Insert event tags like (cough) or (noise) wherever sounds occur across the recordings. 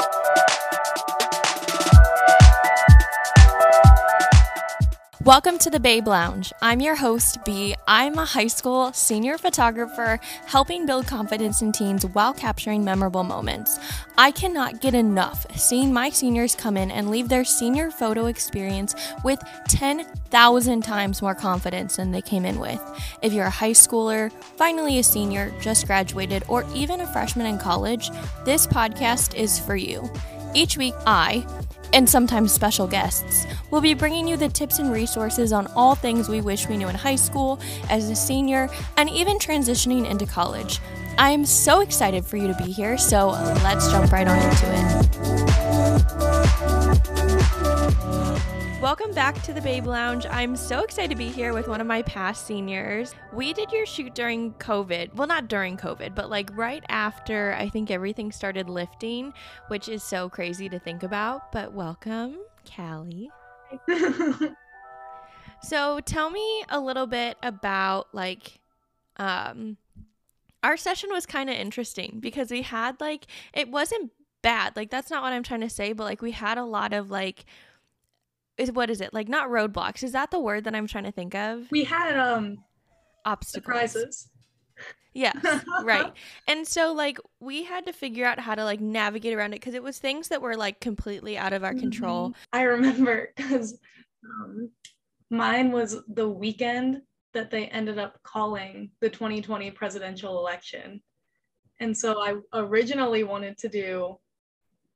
Thank you. Welcome to the Babe Lounge. I'm your host, Bea. I'm a high school senior photographer helping build confidence in teens while capturing memorable moments. I cannot get enough seeing my seniors come in and leave their senior photo experience with 10,000 times more confidence than they came in with. If you're a high schooler, finally a senior, just graduated, or even a freshman in college, this podcast is for you. Each week, I, and sometimes special guests. We'll be bringing you the tips and resources on all things we wish we knew in high school, as a senior, and even transitioning into college. I'm so excited for you to be here, so let's jump right on into it. Welcome back to the Babe Lounge. I'm so excited to be here with one of my past seniors. We did your shoot during COVID. Well, not during COVID, but like right after I think everything started lifting, which is so crazy to think about. But welcome, Callie. (laughs) so tell me a little bit about like um our session was kind of interesting because we had like it wasn't bad. Like that's not what I'm trying to say, but like we had a lot of like is what is it? Like not roadblocks. Is that the word that i'm trying to think of? We had um obstacles. surprises. Yes (laughs) right. And so like we had to figure out how to like navigate around it because it was things that were like completely out of our control. Mm-hmm. i remember (laughs) because um, mine was the weekend that they ended up calling the 2020 presidential election. And so i originally wanted to do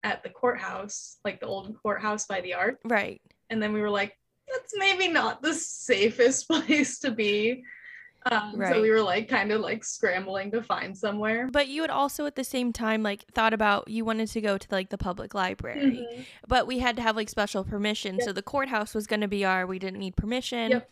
at the courthouse like the old courthouse by the art right and then we were like that's maybe not the safest (laughs) place to be um, right. so we were like kind of like scrambling to find somewhere but you had also at the same time like thought about you wanted to go to like the public library mm-hmm. but we had to have like special permission yep. so the courthouse was going to be our we didn't need permission yep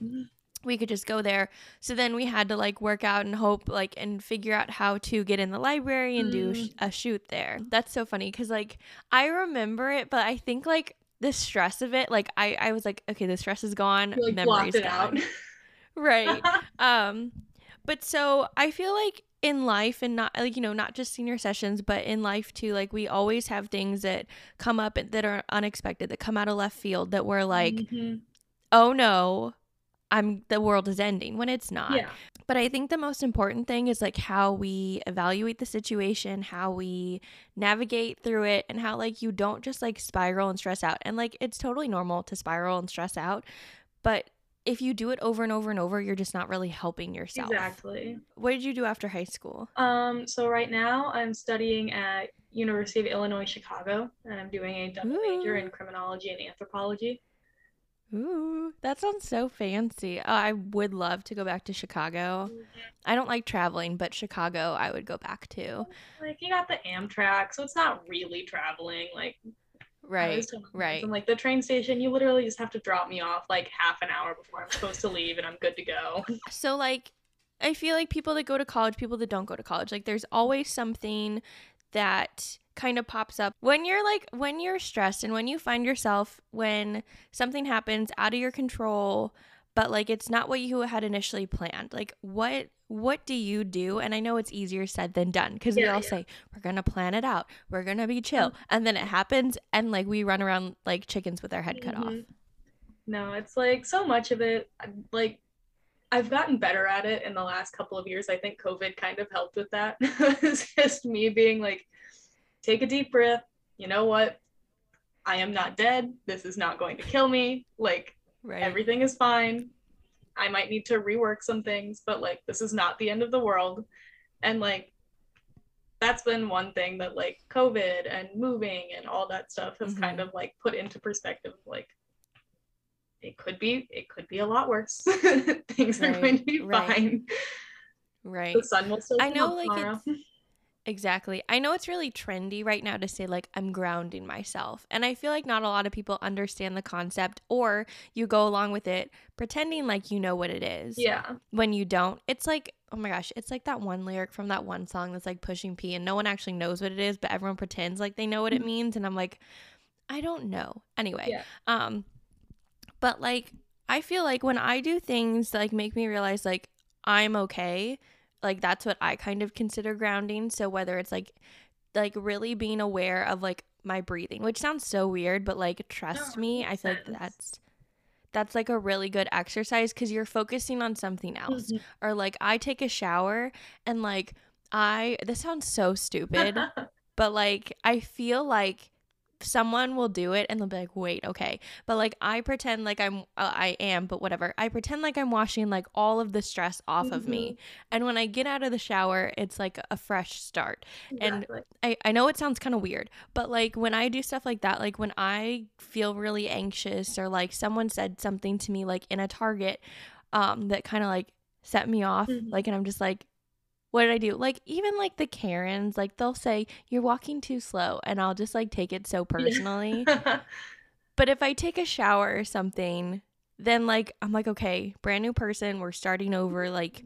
we could just go there. So then we had to like work out and hope like and figure out how to get in the library and mm. do sh- a shoot there. That's so funny cuz like I remember it but I think like the stress of it like i i was like okay the stress is gone you, like, memories it gone. out (laughs) right (laughs) um but so i feel like in life and not like you know not just senior sessions but in life too like we always have things that come up that are unexpected that come out of left field that we're like mm-hmm. oh no i'm the world is ending when it's not yeah. But I think the most important thing is like how we evaluate the situation, how we navigate through it, and how like you don't just like spiral and stress out. And like it's totally normal to spiral and stress out. But if you do it over and over and over, you're just not really helping yourself. Exactly. What did you do after high school? Um, so right now I'm studying at University of Illinois Chicago, and I'm doing a double Ooh. major in criminology and anthropology. Ooh, that sounds so fancy. Oh, I would love to go back to Chicago. I don't like traveling, but Chicago I would go back to. Like you got the Amtrak, so it's not really traveling. Like right, right. And like the train station, you literally just have to drop me off like half an hour before I'm supposed to leave, and I'm good to go. (laughs) So like, I feel like people that go to college, people that don't go to college, like there's always something that kind of pops up when you're like when you're stressed and when you find yourself when something happens out of your control but like it's not what you had initially planned like what what do you do and i know it's easier said than done because yeah, we all yeah. say we're gonna plan it out we're gonna be chill mm-hmm. and then it happens and like we run around like chickens with our head mm-hmm. cut off mm-hmm. no it's like so much of it like I've gotten better at it in the last couple of years. I think COVID kind of helped with that. (laughs) it's just me being like, take a deep breath. You know what? I am not dead. This is not going to kill me. Like, right. everything is fine. I might need to rework some things, but like, this is not the end of the world. And like, that's been one thing that like COVID and moving and all that stuff has mm-hmm. kind of like put into perspective. Like, it could be it could be a lot worse. (laughs) Things right, are going to be right. fine. Right. The sun will still. I know, like (laughs) exactly. I know it's really trendy right now to say like I'm grounding myself, and I feel like not a lot of people understand the concept, or you go along with it pretending like you know what it is. Yeah. When you don't, it's like oh my gosh, it's like that one lyric from that one song that's like pushing P, and no one actually knows what it is, but everyone pretends like they know what it mm-hmm. means, and I'm like, I don't know. Anyway, yeah. um but like I feel like when I do things that like make me realize like I'm okay, like that's what I kind of consider grounding. So whether it's like like really being aware of like my breathing, which sounds so weird, but like trust No, me, I feel like that's that's like a really good exercise cuz you're focusing on something else. Mhm. Or like I take a shower and like I this sounds so stupid, (laughs) but like I feel like someone will do it and they'll be like wait okay. But like i pretend like i'm uh, i am but whatever. I pretend like i'm washing like all of the stress off of me. And when i get out of the shower it's like a fresh start. And I, I know it sounds kind of weird, but like when I do stuff like that, like when I feel really anxious or like someone said something to me like in a Target um that kind of like set me off, Mhm. like and I'm just like what did I do? Like even like the Karens, like they'll say you're walking too slow and I'll just like take it so personally. (laughs) but if I take a shower or something, then like I'm like okay, brand new person, we're starting over like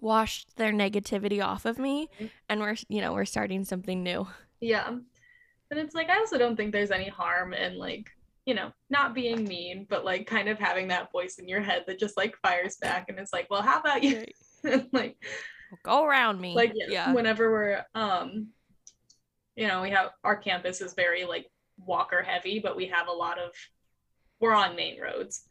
washed their negativity off of me Mhm. and we're you know we're starting something new Yeah. And it's like I also don't think there's any harm in like, you know, not being mean, but like kind of having that voice in your head that just like fires back and it's like, well, how about you? (laughs) like go around me like yeah whenever we're um you know, we have our campus is very like walker heavy, but we have a lot of we're on main roads.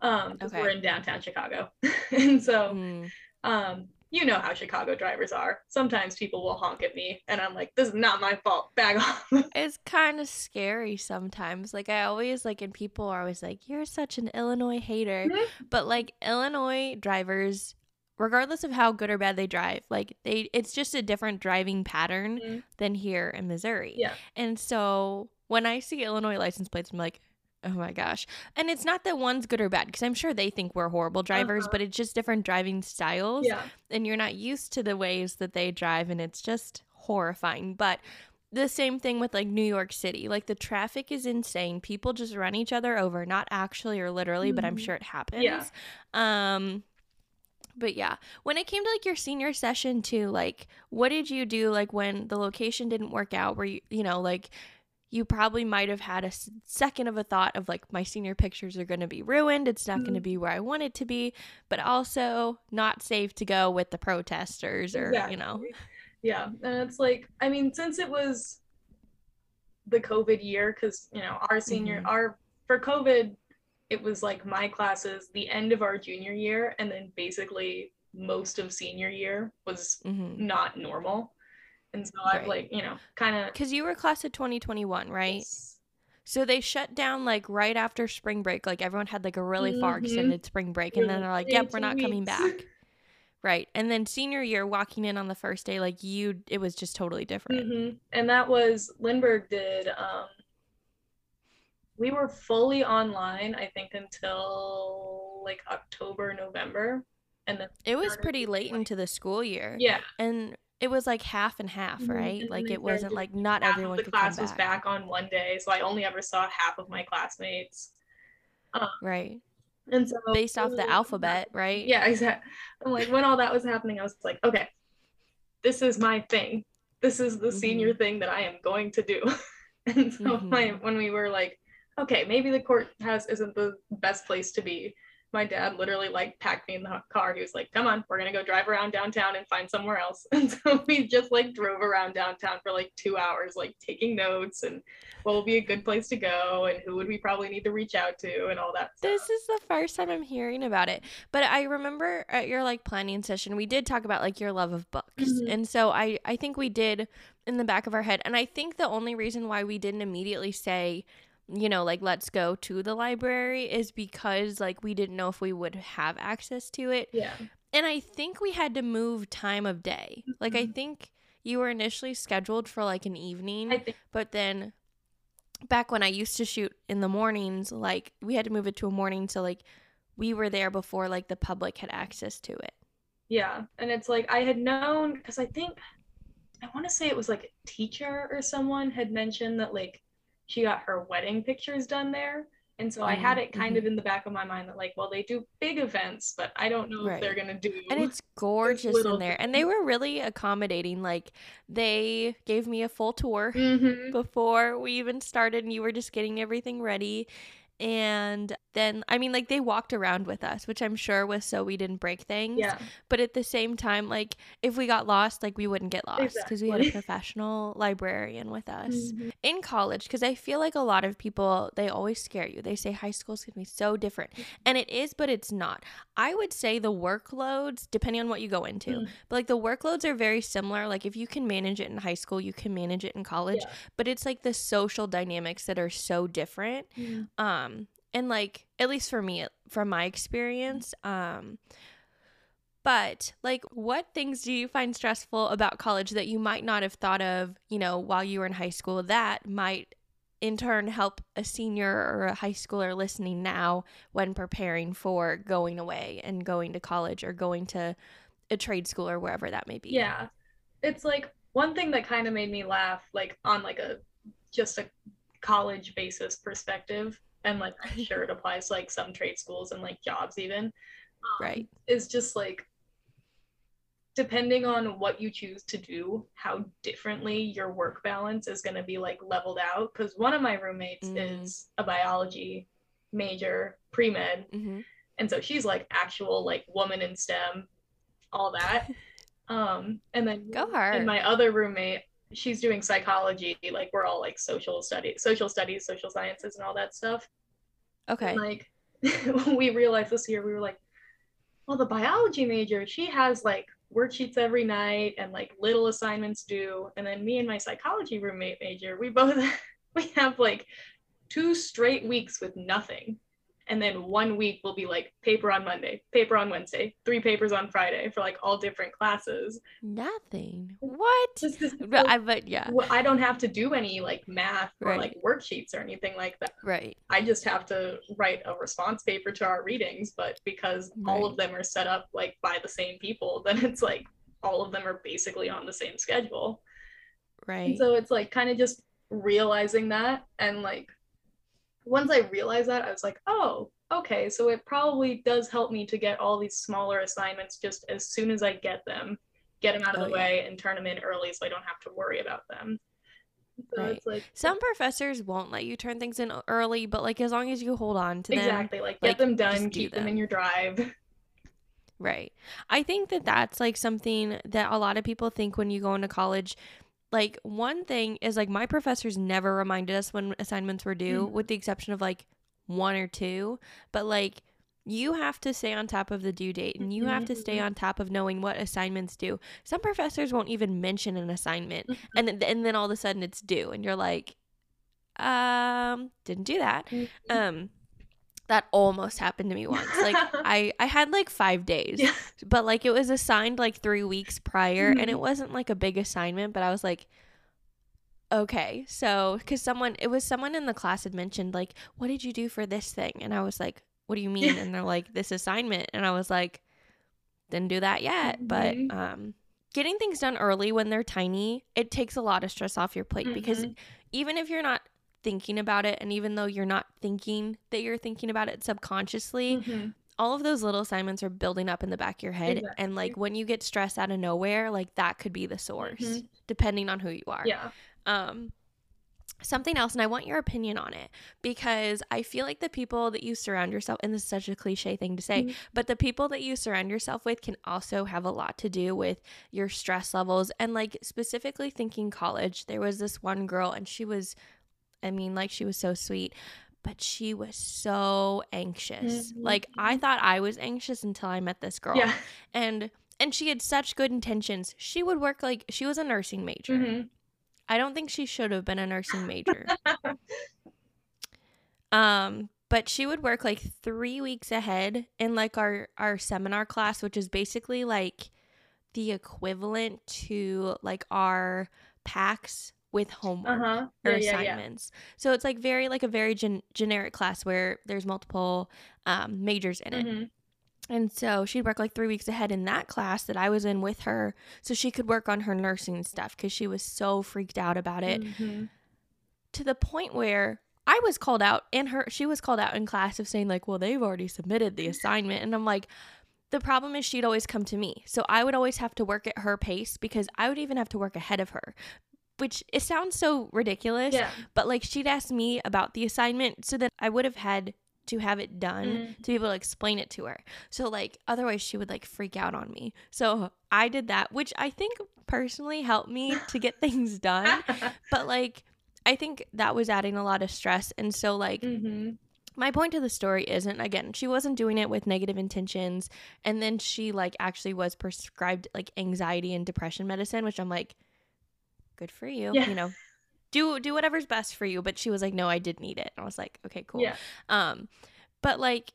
Um Okay. we're in downtown Chicago. (laughs) and so Mm, um you know how Chicago drivers are. Sometimes people will honk at me and I'm like, this is not my fault. Bag off. (laughs) it's kind of scary sometimes like i always like and people are always like you're such an illinois hater Mhm. but like illinois drivers regardless of how good or bad they drive like they it's just a different driving pattern Mhm. than here in missouri Yeah. and so when i see illinois license plates i'm like oh my gosh and it's not that one's good or bad because i'm sure they think we're horrible drivers Uh-huh. but it's just different driving styles Yeah. and you're not used to the ways that they drive and it's just horrifying but the same thing with like New York City. Like the traffic is insane. People just run each other over, not actually or literally, but I'm Mhm. sure it happens. Yeah. Um but yeah, when it came to like your senior session too, like what did you do like when the location didn't work out where you you know like you probably might have had a second of a thought of like my senior pictures are going to be ruined. It's not going to be where I want it to be, but also not safe to go with the protesters or you know. Yeah. And it's like, I mean, since it was the COVID year, because, you know, our senior, Mhm. our, for COVID, it was like my classes, the end of our junior year, and then basically most of senior year was Mhm. not normal. And so I've like, you know, kind of. Cuz you were class of 2021, right? So they shut down like right after spring break. Like everyone had like a really far Mhm. extended spring break, and then they're like, "Yep, we're not coming back." (laughs) Right. And then senior year, walking in on the first day, like you, it was just totally different. hmm And that was Lindbergh did. Um, we were fully online, I think, until like October, November, and then It was pretty late like- into the school year, yeah, and it was like half and half, Mhm. right? Then Like it wasn't like not everyone the could come class was back. back on one day, so I only ever saw half of my classmates. Right. And so Based off the alphabet, right? Yeah, exactly. I'm like, when all that was happening, I was like, okay, this is my thing. This is the senior thing that I am going to do. (laughs) and so my, Mhm. when we were like, okay, maybe the courthouse isn't the best place to be, my dad literally like packed me in the car. He was like, come on, we're gonna go drive around downtown and find somewhere else. (laughs) And so we just like drove around downtown for like two hours, like taking notes and what will be a good place to go and who would we probably need to reach out to and all that stuff. This is the first time I'm hearing about it. But I remember at your like planning session, we did talk about like your love of books. Mhm. And so I I think we did in the back of our head. And I think the only reason why we didn't immediately say, you know, like let's go to the library is because like we didn't know if we would have access to it. yeah. And I think we had to move time of day. Like I Mhm. think you were initially scheduled for like an evening, I think but then back when I used to shoot in the mornings, like we had to move it to a morning so like we were there before like the public had access to it. Yeah, and it's like I had known because I think I want to say it was like a teacher or someone had mentioned that like she got her wedding pictures done there, and so I had Mm, it kind of in the back of my mind that like, well, they do big events, but I don't know if they're gonna do. And it's (laughs) gorgeous in there. And they were really accommodating. Like they gave me a full tour Mhm. (laughs) before we even started and you were just getting everything ready. And then I mean like they walked around with us, which I'm sure was so we didn't break things. Yeah. But at the same time, like if we got lost, like we wouldn't get lost because we had a (laughs) professional librarian with us Mhm. in college. Because I feel like a lot of people they always scare you. They say high school's gonna be so different, and it is, but it's not. I would say the workloads, depending on what you go into, Mm. but like the workloads are very similar. Like if you can manage it in high school, you can manage it in college. Yeah. But it's like the social dynamics that are so different Mm. um and like at least for me from my experience um but like what things do you find stressful about college that you might not have thought of you know while you were in high school that might in turn help a senior or a high schooler listening now when preparing for going away and going to college or going to a trade school or wherever that may be Yeah. It's like one thing that kind of made me laugh, like on like a just a college basis perspective, and like I'm (laughs) sure it applies to like some trade schools and like jobs even. um, Right. Is just like depending on what you choose to do, how differently your work balance is going to be like leveled out. Because one of my roommates Mm. is a biology major, pre med, mm-hmm. and so she's like actual like woman in STEM, all that. (laughs) Um, and then Go hard. And my other roommate, she's doing psychology. Like we're all like social studies, social studies, social sciences, and all that stuff. okay And, like (laughs) we realized this year, we were like, well, the biology major, she has like worksheets every night and like little assignments due. And then me and my psychology roommate major, we both (laughs) we have like two straight weeks with nothing. And then one week will be like paper on Monday, paper on Wednesday, three papers on Friday for like all different classes. nothing what Just 'cause, but I but yeah well, I don't have to do any like math or Right. like worksheets or anything like that. right I just have to write a response paper to our readings, but because all of them are set up like by the same people, (laughs) then it's like all of them are basically on the same schedule. right And so it's like kind of just realizing that and like once I realized that, I was like, oh, okay, so it probably does help me to get all these smaller assignments just as soon as I get them, get them out of Oh, the yeah. way and turn them in early so I don't have to worry about them. So Right. it's like Some professors won't let you turn things in early, but like as long as you hold on to them. exactly like get like, them done, keep them. them. in your drive. (laughs) Right. I think that that's like something that a lot of people think when you go into college. Like one thing is like my professors never reminded us when assignments were due, Mhm. with the exception of like one or two. But like you have to stay on top of the due date and you have to stay Mhm. on top of knowing what assignments do. Some professors won't even mention an assignment Mhm. and then, and then all of a sudden it's due and you're like um didn't do that. Um that almost happened to me once. Like (laughs) I I had like 5 days Yeah. but like it was assigned like three weeks prior and Mhm. it wasn't like a big assignment but i was like okay so because someone it was someone in the class had mentioned like what did you do for this thing and i was like what do you mean Yeah. and they're like this assignment and i was like didn't do that yet but Mhm. um getting things done early when they're tiny it takes a lot of stress off your plate because Mhm. even if you're not thinking about it and even though you're not thinking that you're thinking about it subconsciously Mhm. all of those little assignments are building up in the back of your head and like when you get stressed out of nowhere like that could be the source Mhm. depending on who you are Yeah. um something else and i want your opinion on it because i feel like the people that you surround yourself and this is such a cliche thing to say Mhm. but the people that you surround yourself with can also have a lot to do with your stress levels and like specifically thinking college there was this one girl and she was i mean like she was so sweet but she was so anxious Mhm. like i thought i was anxious until i met this girl Yeah. and and she had such good intentions she would work like she was a nursing major Mhm. i don't think she should have been a nursing major (laughs) um but she would work like three weeks ahead in like our our seminar class which is basically like the equivalent to like our packs with homework Uh-huh. or Yeah, yeah, yeah. assignments. So it's like very like a very gen- generic class where there's multiple um, majors in it. Mhm. And so she'd work like three weeks ahead in that class that I was in with her, so she could work on her nursing stuff because she was so freaked out about it Mhm. to the point where I was called out and her she was called out in class of saying like, "Well, they've already submitted the assignment." And I'm like, the problem is she'd always come to me. So I would always have to work at her pace because I would even have to work ahead of her. Which it sounds so ridiculous, Yeah. but like she'd ask me about the assignment so that I would have had to have it done Mhm. to be able to explain it to her. So like otherwise she would like freak out on me. So I did that, which I think personally helped me to get (laughs) things done. But like I think that was adding a lot of stress and so like hmm my point to the story isn't again she wasn't doing it with negative intentions and then she like actually was prescribed like anxiety and depression medicine which i'm like good for you Yeah. you know do do whatever's best for you but she was like no i didn't need it and i was like okay cool Yeah. um but like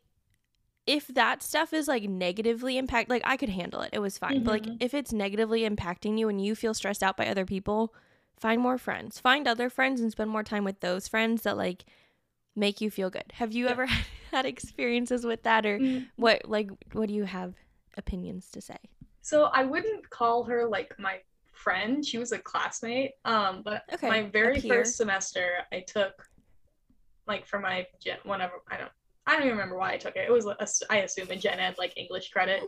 if that stuff is like negatively impact like i could handle it it was fine but like Mhm. if it's negatively impacting you and you feel stressed out by other people find more friends find other friends and spend more time with those friends that like make you feel good have you Yeah. ever (laughs) had experiences with that or Mm. what like what do you have opinions to say So I wouldn't call her like my friend. She was a classmate. Um, but Okay, my very first semester, I took like for my gen whatever I don't I don't even remember why I took it. It was a, I assume a gen ed like English credit.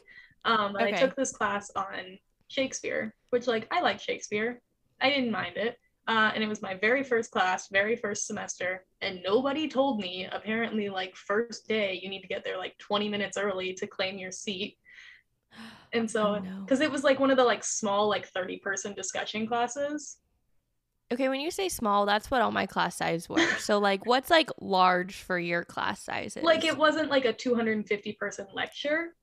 Um, and I took this class on Shakespeare, which like I like Shakespeare. I didn't mind it. Uh, and it was my very first class, very first semester, and nobody told me. Apparently, like first day, you need to get there like 20 minutes early to claim your seat. And so, Oh, no. because it was like one of the like small like 30 person discussion classes. okay when you say small that's what all my class size were so like what's like large for your class sizes Like it wasn't like a 250 person lecture.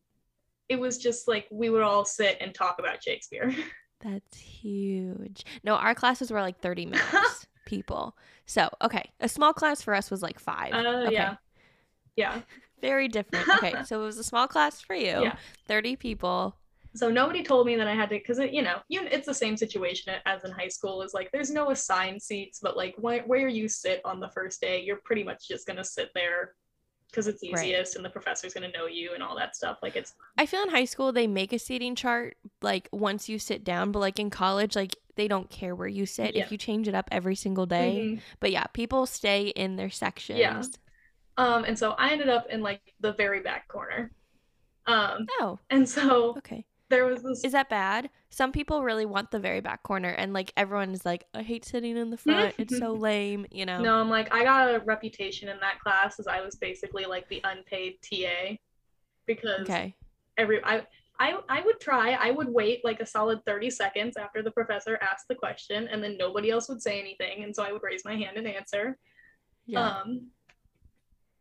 It was just like we would all sit and talk about Shakespeare. (laughs) That's huge. No, our classes were like 30 minutes (laughs) people. So, okay. A small class for us was like five. Uh, okay. yeah. Yeah. Very different. Okay. (laughs) so it was a small class for you, Yeah. 30 people. So nobody told me that I had to, because you know, you it's the same situation as in high school. Is like there's no assigned seats, but like where, where you sit on the first day, you're pretty much just gonna sit there because it's Right. easiest and the professor's gonna know you and all that stuff. Like it's I feel in high school they make a seating chart like once you sit down, but like in college, like they don't care where you sit Yeah. if you change it up every single day. Mhm. But yeah, people stay in their sections. Um, and so I ended up in like the very back corner. Um, Oh, and so okay. there was this Is that bad? Some people really want the very back corner, and like everyone's like, I hate sitting in the front. it's so (laughs) lame, you know? No, I'm like I got a reputation in that class as I was basically like the unpaid TA because Okay. every I I I would try. I would wait like a solid 30 seconds after the professor asked the question and then nobody else would say anything and so I would raise my hand and answer. Yeah. Um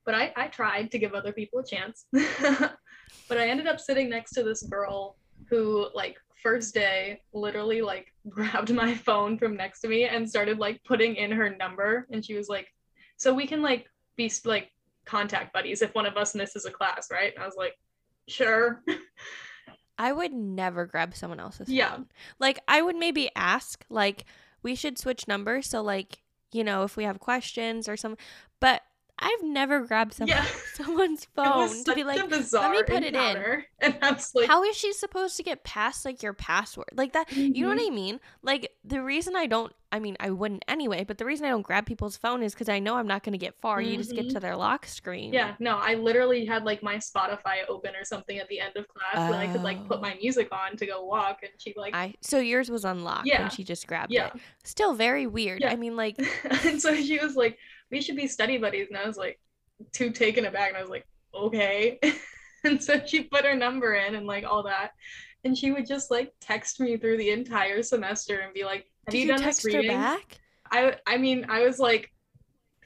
but I I tried to give other people a chance. (laughs) but I ended up sitting next to this girl who like first day literally like (laughs) grabbed my phone from next to me and started like putting in her number and she was like so we can like be like contact buddies if one of us misses a class right and i was like sure I would never grab someone else's Yeah. phone. Like I would maybe ask, like, we should switch numbers. So like, you know, if we have questions or some but I've never grabbed some, Yeah. (laughs) someone's phone to be like, let me put it in." (laughs) and was like how is she supposed to get past like your password? Like that you know what mm-hmm. I mean? Like the reason I don't I mean I wouldn't anyway, but the reason I don't grab people's phone is because I know I'm not gonna get far. You just get to mm-hmm. their lock screen. yeah no i literally had like my spotify open or something at the end of class that i could like put Oh. my music on to go walk and she like I so yours was unlocked Yeah. and she just grabbed yeah it. Still very weird. Yeah. I mean like (laughs) and so she was like we should be study buddies and i was like too taken aback and i was like okay (laughs) and so she put her number in and like all that and she would just like text me through the entire semester and be like have did you, done text this her back? i i mean i was like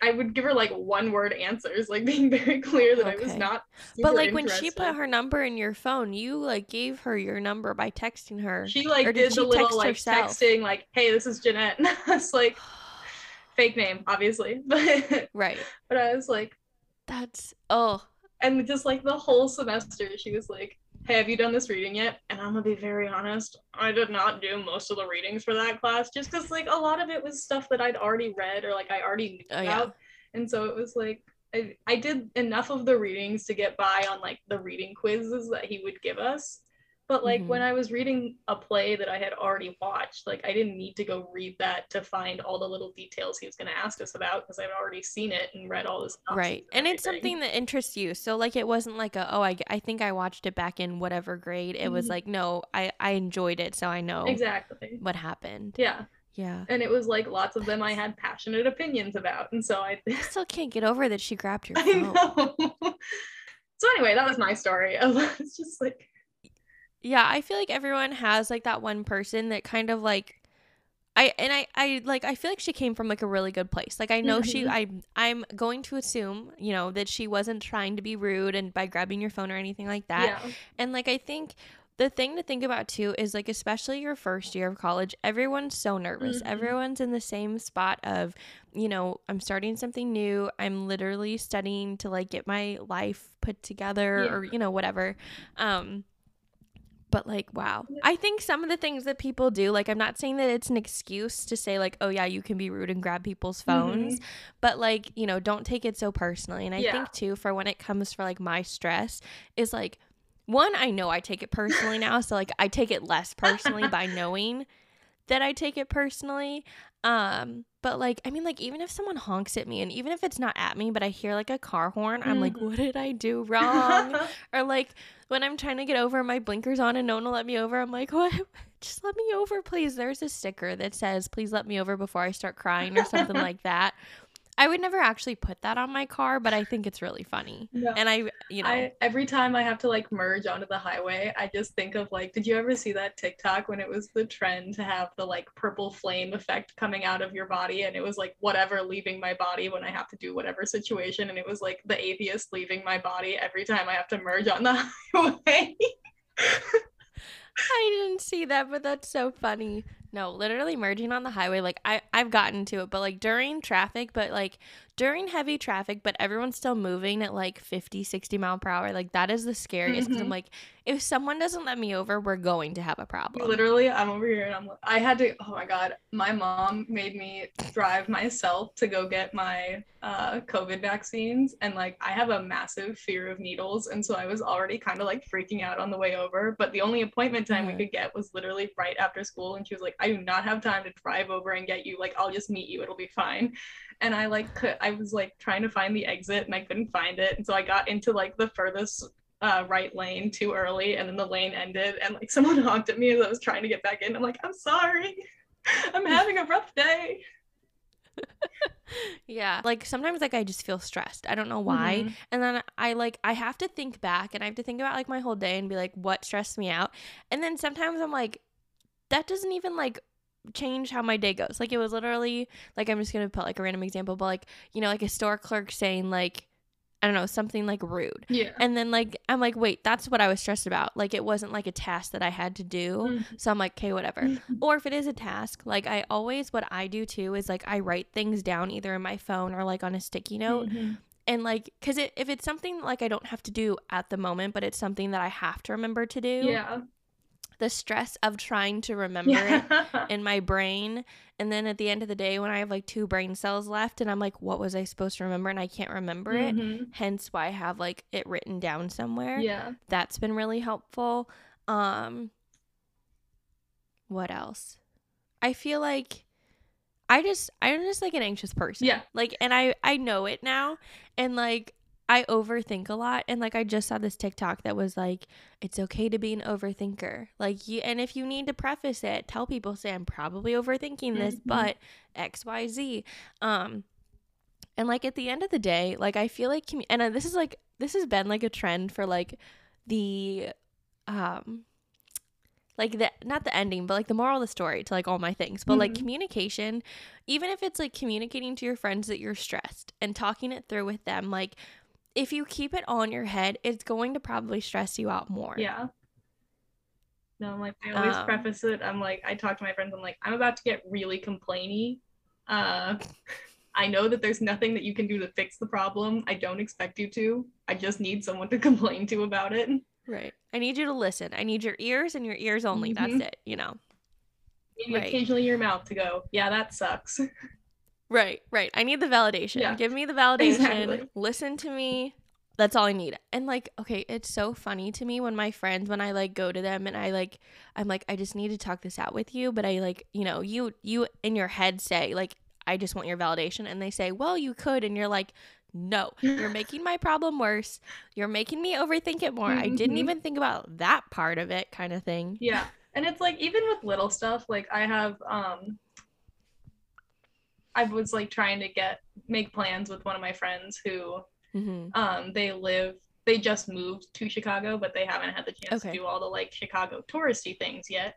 I would give her like one word answers, like (laughs) being very clear that I was Okay. not. But like when she put her number in your phone, you like gave her your number by texting her. she like did, did the little like herself? texting, like, "Hey, this is Jeanette." (laughs) And I was like, (sighs) (sighs) oh fake name, obviously, (laughs) but right. but I was like, That's oh and just like the whole semester she was like hey have you done this reading yet and i'm gonna be very honest i did not do most of the readings for that class just because like a lot of it was stuff that i'd already read or like i already knew Oh, yeah. about and so it was like I, I did enough of the readings to get by on like the reading quizzes that he would give us but like Mhm. when i was reading a play that i had already watched like i didn't need to go read that to find all the little details he was going to ask us about because i've already seen it and read all this right. And it's something that interests you. So like it wasn't like a oh I, I think I watched it back in whatever grade. It was Mhm. like no I I enjoyed it so I know exactly what happened. yeah Yeah. And it was like lots of them I had passionate opinions about. And so I I still can't get over that she grabbed your (laughs) I know. (laughs) so anyway, that was my story. of (laughs) It's just like Yeah, I feel like everyone has like that one person that kind of like I and I I like I feel like she came from like a really good place. Like I know she Mhm. I I'm going to assume, you know, that she wasn't trying to be rude and by grabbing your phone or anything like that. yeah. And like I think the thing to think about too is like especially your first year of college, everyone's so nervous. Mhm. Everyone's in the same spot of, you know, I'm starting something new. I'm literally studying to like get my life put together Yeah. or you know whatever. Um but like wow. I think some of the things that people do, like I'm not saying that it's an excuse to say like, "Oh yeah, you can be rude and grab people's phones." but like you know don't take it so personally and i Yeah. think too for when it comes for like my stress is like one i know i take it personally (laughs) now so like i take it less personally by knowing that i take it personally um but like i mean like even if someone honks at me and even if it's not at me but i hear like a car horn i'm like Mhm. what did i do (laughs) wrong or like when I'm trying to get over my blinkers on and no one will let me over, I'm like, what? (laughs) Just let me over, please. There's a sticker that says, please let me over before I start crying or something (laughs) like that. I would never actually put that on my car, but I think it's really funny. No. And I, you know, I every time I have to like merge onto the highway, I just think of like, did you ever see that TikTok when it was the trend to have the like purple flame effect coming out of your body and it was like whatever leaving my body when I have to do whatever situation and it was like the atheist leaving my body every time I have to merge on the (laughs) highway. I didn't see that, but that's so funny. No, literally merging on the highway, like I, I've gotten to it, but like during traffic, but like during heavy traffic, but everyone's still moving at like 50, 60 mile per hour. Like that is the scariest because I'm Mhm. like, if someone doesn't let me over, we're going to have a problem. Literally, I'm over here and I'm I had to oh my god, my mom made me drive myself to go get my uh COVID vaccines and like I have a massive fear of needles and so I was already kind of like freaking out on the way over, but the only appointment time Mhm. we could get was literally right after school and she was like, "I do not have time to drive over and get you. Like I'll just meet you. It'll be fine." And I like could, I was like trying to find the exit and I couldn't find it. And so I got into like the furthest uh, right lane too early and then the lane ended and like (laughs) someone honked at me as I was trying to get back in. I'm like, I'm sorry. (laughs) I'm having a rough day. (laughs) Yeah. Like sometimes like I just feel stressed. I don't know why. Mhm. And then I like I have to think back and I have to think about like my whole day and be like what stressed me out. And then sometimes I'm like that doesn't even like change how my day goes. Like it was literally like I'm just to put like a random example but like you know like a store clerk saying like I don't know something like rude. Yeah. And then like I'm like wait, that's what I was stressed about. Like it wasn't like a task that I had to do. Mhm. So I'm like okay, whatever. Or if it is a task, like I always, what I do too is like I write things down either in my phone or like on a sticky note. Mhm. And like, cause it, if it's something like I don't have to do at the moment, but it's something that I have to remember to do, Yeah. The stress of trying to remember it (laughs) in my brain. And then at the end of the day, when I have like two brain cells left and I'm like, what was I supposed to remember? And I can't remember it. Mhm. Hence why I have like it written down somewhere Yeah. that's been really helpful um what else i feel like i just i'm just like an anxious person Yeah. like and i i know it now and like i overthink a lot and like i just saw this tiktok that was like it's okay to be an overthinker like you and if you need to preface it tell people say i'm probably overthinking this Mhm. but xyz um and like at the end of the day like i feel like commu- and uh, this is like this has been like a trend for like the um like the not the ending but like the moral of the story to like all my things but like Mhm. communication even if it's like communicating to your friends that you're stressed and talking it through with them like if you keep it in your head it's going to probably stress you out more Yeah. No, I'm like, I always Um, preface it. I'm like, I talk to my friends, I'm like, I'm about to get really complainy. Uh, I know that there's nothing that you can do to fix the problem. I don't expect you to. I just need someone to (laughs) complain to about it. right i need you to listen i need your ears and your ears only that's Mhm. it you know Right. occasionally your mouth to go, yeah, that sucks. (laughs) Right, right. I need the validation. Yeah. Give me the validation. Exactly. Listen to me. That's all I need. And like, okay, it's so funny to me when my friends when I like go to them and I like I'm like I just need to talk this out with you, but I like, you know, you you in your head say like I just want your validation and they say, "Well, you could." And you're like, "No. You're (laughs) making my problem worse. You're making me overthink it more. I didn't Mhm. even think about that part of it kind of thing." Yeah. And it's like even with little stuff, like I have um I was like trying to get make plans with one of my friends who Mhm. um they live they just moved to Chicago, but they haven't had the chance Okay. to do all the like Chicago touristy things yet.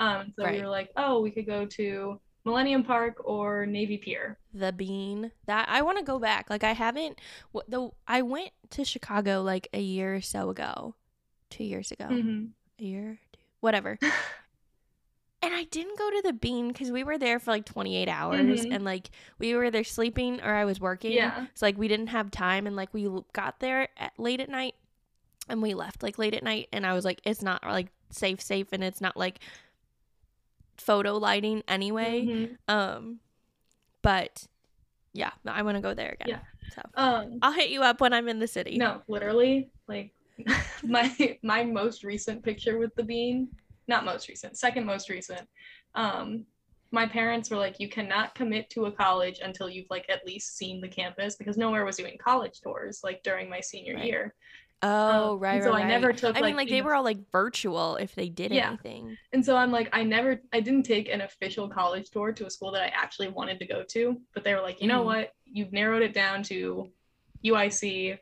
Um, so we were like, oh, we could go to Millennium Park or Navy Pier. The bean. That I want to go back. Like I haven't. The I went to Chicago like a year or so ago, two years ago, Mhm. a year, two, whatever. (laughs) and I didn't go to the bean because we were there for like 28 hours, Mhm. and like we were either sleeping or I was working. Yeah. So like we didn't have time, and like we got there at, late at night, and we left like late at night, and I was like, it's not like safe, safe, and it's not like photo lighting anyway. Mhm. Um, but yeah, I want to go there again. Yeah. So Um, I'll hit you up when I'm in the city. no, literally, like (laughs) my my most recent picture with the bean, not most recent, second most recent. Um, my parents were like, you cannot commit to a college until you've like at least seen the campus because nowhere was doing college tours like during my senior Right. year. Oh, Um, right, so right, I never took. I mean, like they were all like virtual if they did Yeah. anything. And so I'm like, I never, I didn't take an official college tour to a school that I actually wanted to go to. But they were like, you know Mhm. what? You've narrowed it down to UIC.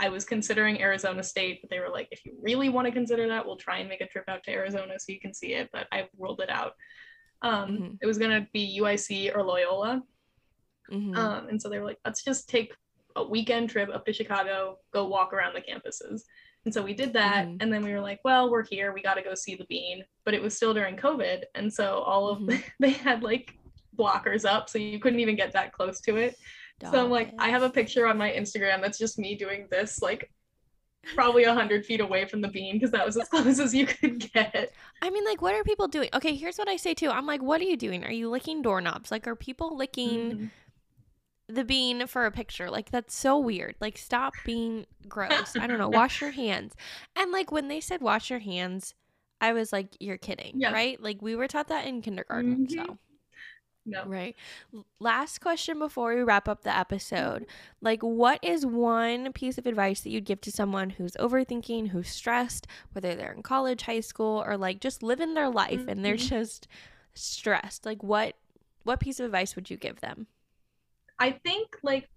I was considering Arizona State, but they were like, if you really want to consider that, we'll try and make a trip out to Arizona so you can see it. But I ruled it out. Um, Mhm. It was gonna be UIC or Loyola. Mhm. Um, and so they were like, let's just take a weekend trip up to Chicago, go walk around the campuses. And so we did that. Mhm. And then we were like, well, we're here. We got to go see the bean. But it was still during COVID. And so all of Mhm. (laughs) they had like blockers up. So you couldn't even get that close to it. So I'm like, it. I have a picture on my Instagram that's just me doing this, like probably a hundred feet away from the bean because that was as close as you could get. I mean, like, what are people doing? Okay, here's what I say too. I'm like, what are you doing? Are you licking doorknobs? Like, are people licking Mhm. the bean for a picture? Like, that's so weird. Like, stop being gross. I don't know. Wash your (laughs) hands. And like, when they said wash your hands, I was like, you're kidding, Yeah. right? Like, we were taught that in kindergarten. Mhm. So. No. Right. Last question before we wrap up the episode. Like, what is one piece of advice that you'd give to someone who's overthinking, who's stressed, whether they're in college, high school, or like just living their life and they're Mhm. just stressed? Like, what what piece of advice would you give them? I think like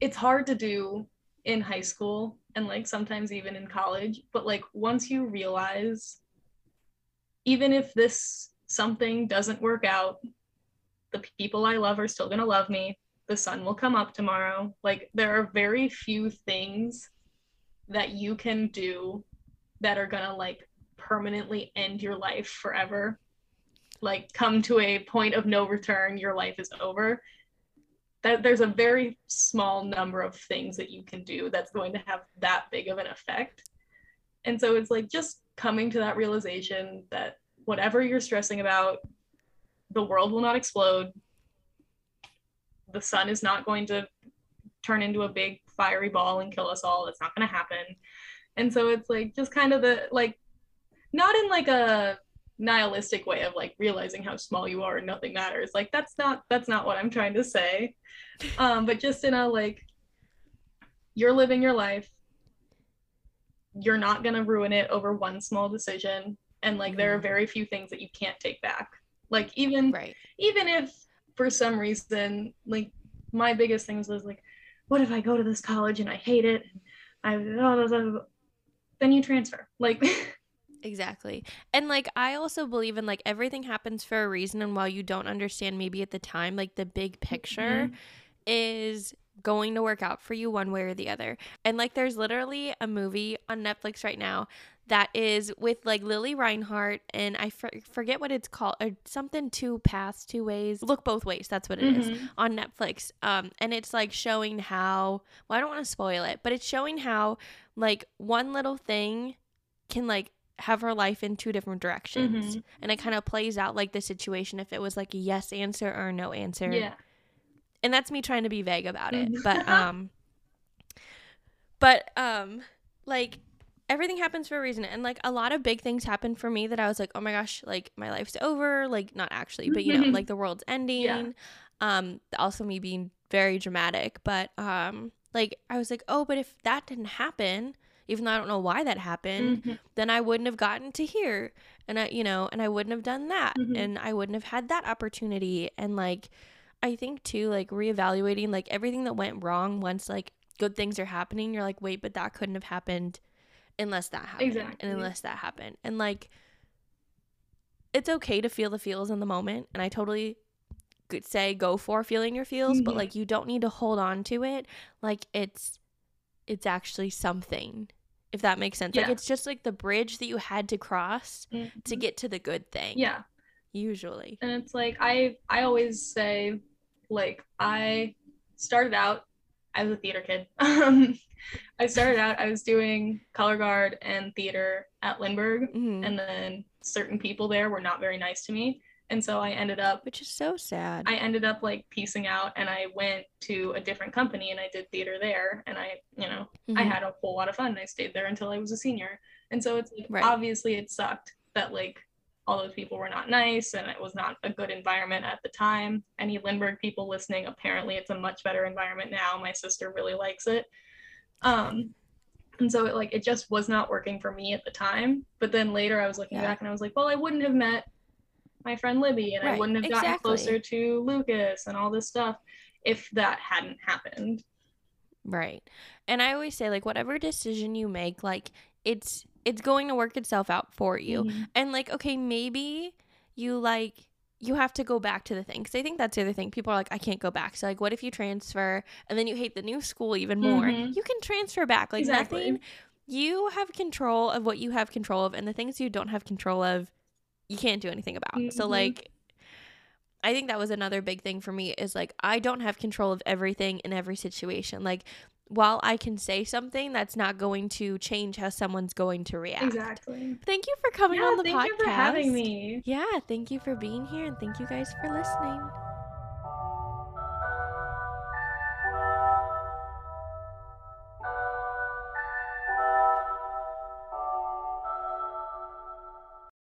it's hard to do in high school and like sometimes even in college, but like once you realize even if this something doesn't work out, the people I love are still going to love me. The sun will come up tomorrow. Like there are very few things that you can do that are going to like permanently end your life forever like come to a point of no return your life is over that there's a very small number of things that you can do that's going to have that big of an effect and so it's like just coming to that realization that whatever you're stressing about the world will not explode. The sun is not going to turn into a big fiery ball and kill us all. It's not going to happen. And so it's like just kind of the like not in like a nihilistic way of like realizing how small you are and nothing matters. Like that's not that's not what i'm trying to say. Um but just in a like you're living your life. You're not going to ruin it over one small decision and like there are Mhm. very few things that you can't take back like even Right. even if for some reason like my biggest things was like what if i go to this college and i hate it and i then you transfer like (laughs) Exactly. And like I also believe in like everything happens for a reason and while you don't understand maybe at the time like the big picture is going to work out for you one way or the other. And like there's literally a movie on Netflix right now that is with like Lili Reinhart and I for- forget what it's called or something two paths two ways. Look both ways. That's what it is Mhm. on Netflix. Um, and it's like showing how well, I don't want to spoil it, but it's showing how like one little thing can like have her life in two different directions. Mhm. And it kind of plays out like the situation if it was like a yes answer or a no answer. yeah And that's me trying to be vague about it. Mhm. But (laughs) um but um like everything happens for a reason and like a lot of big things happened for me that I was like, "Oh my gosh, like my life's over." Like not actually, but you know, like the world's ending. Um also me being very dramatic, but um like I was like, "Oh, but if that didn't happen, even though I don't know why that happened, Mhm. then I wouldn't have gotten to here. and I, you know, and I wouldn't have done that Mhm. and I wouldn't have had that opportunity. And like, I think too, like reevaluating like everything that went wrong once like good things are happening, you're like, wait, but that couldn't have happened unless that happened. Exactly. And unless that happened. And like, it's okay to feel the feels in the moment. And I totally could say go for feeling your feels, but Mhm. like you don't need to hold on to it like it's it's actually something. If that makes sense. Like Yeah. it's just like the bridge that you had to cross to Mhm. get to the good thing. yeah Usually. and it's like i i always say like i started out i was a theater kid (laughs) um i started out i was doing color guard and theater at lindbergh Mhm. and then certain people there were not very nice to me and so i ended up Which is so sad. i ended up like piecing out and i went to a different company and i did theater there and i you know I Mhm. had a whole lot of fun. I stayed there until I was a senior. And so it's like Right. obviously it sucked that like all those people were not nice and it was not a good environment at the time. Any Lindbergh people listening, apparently it's a much better environment now. My sister really likes it. Um and so it like it just was not working for me at the time. But then later I was looking Yeah. back and I was like, well, I wouldn't have met my friend Libby and I wouldn't have gotten exactly. closer to Lucas and all this stuff if that hadn't happened. Right. And I always say like whatever decision you make, like it's it's going to work itself out for you. Mhm. And like okay, maybe you like you have to go back to the thing cuz I think that's the other thing. People are like I can't go back. So like what if you transfer and then you hate the new school even more? Mhm. You can transfer back. Like Exactly. nothing you have control of what you have control of and the things you don't have control of you can't do anything about. So Mhm. like I think that was another big thing for me is like I don't have control of everything in every situation. Like while I can say something, that's not going to change how someone's going to react. Exactly. Thank you for coming yeah, on the thank podcast. Thank you for having me. Yeah, thank you for being here and thank you guys for listening.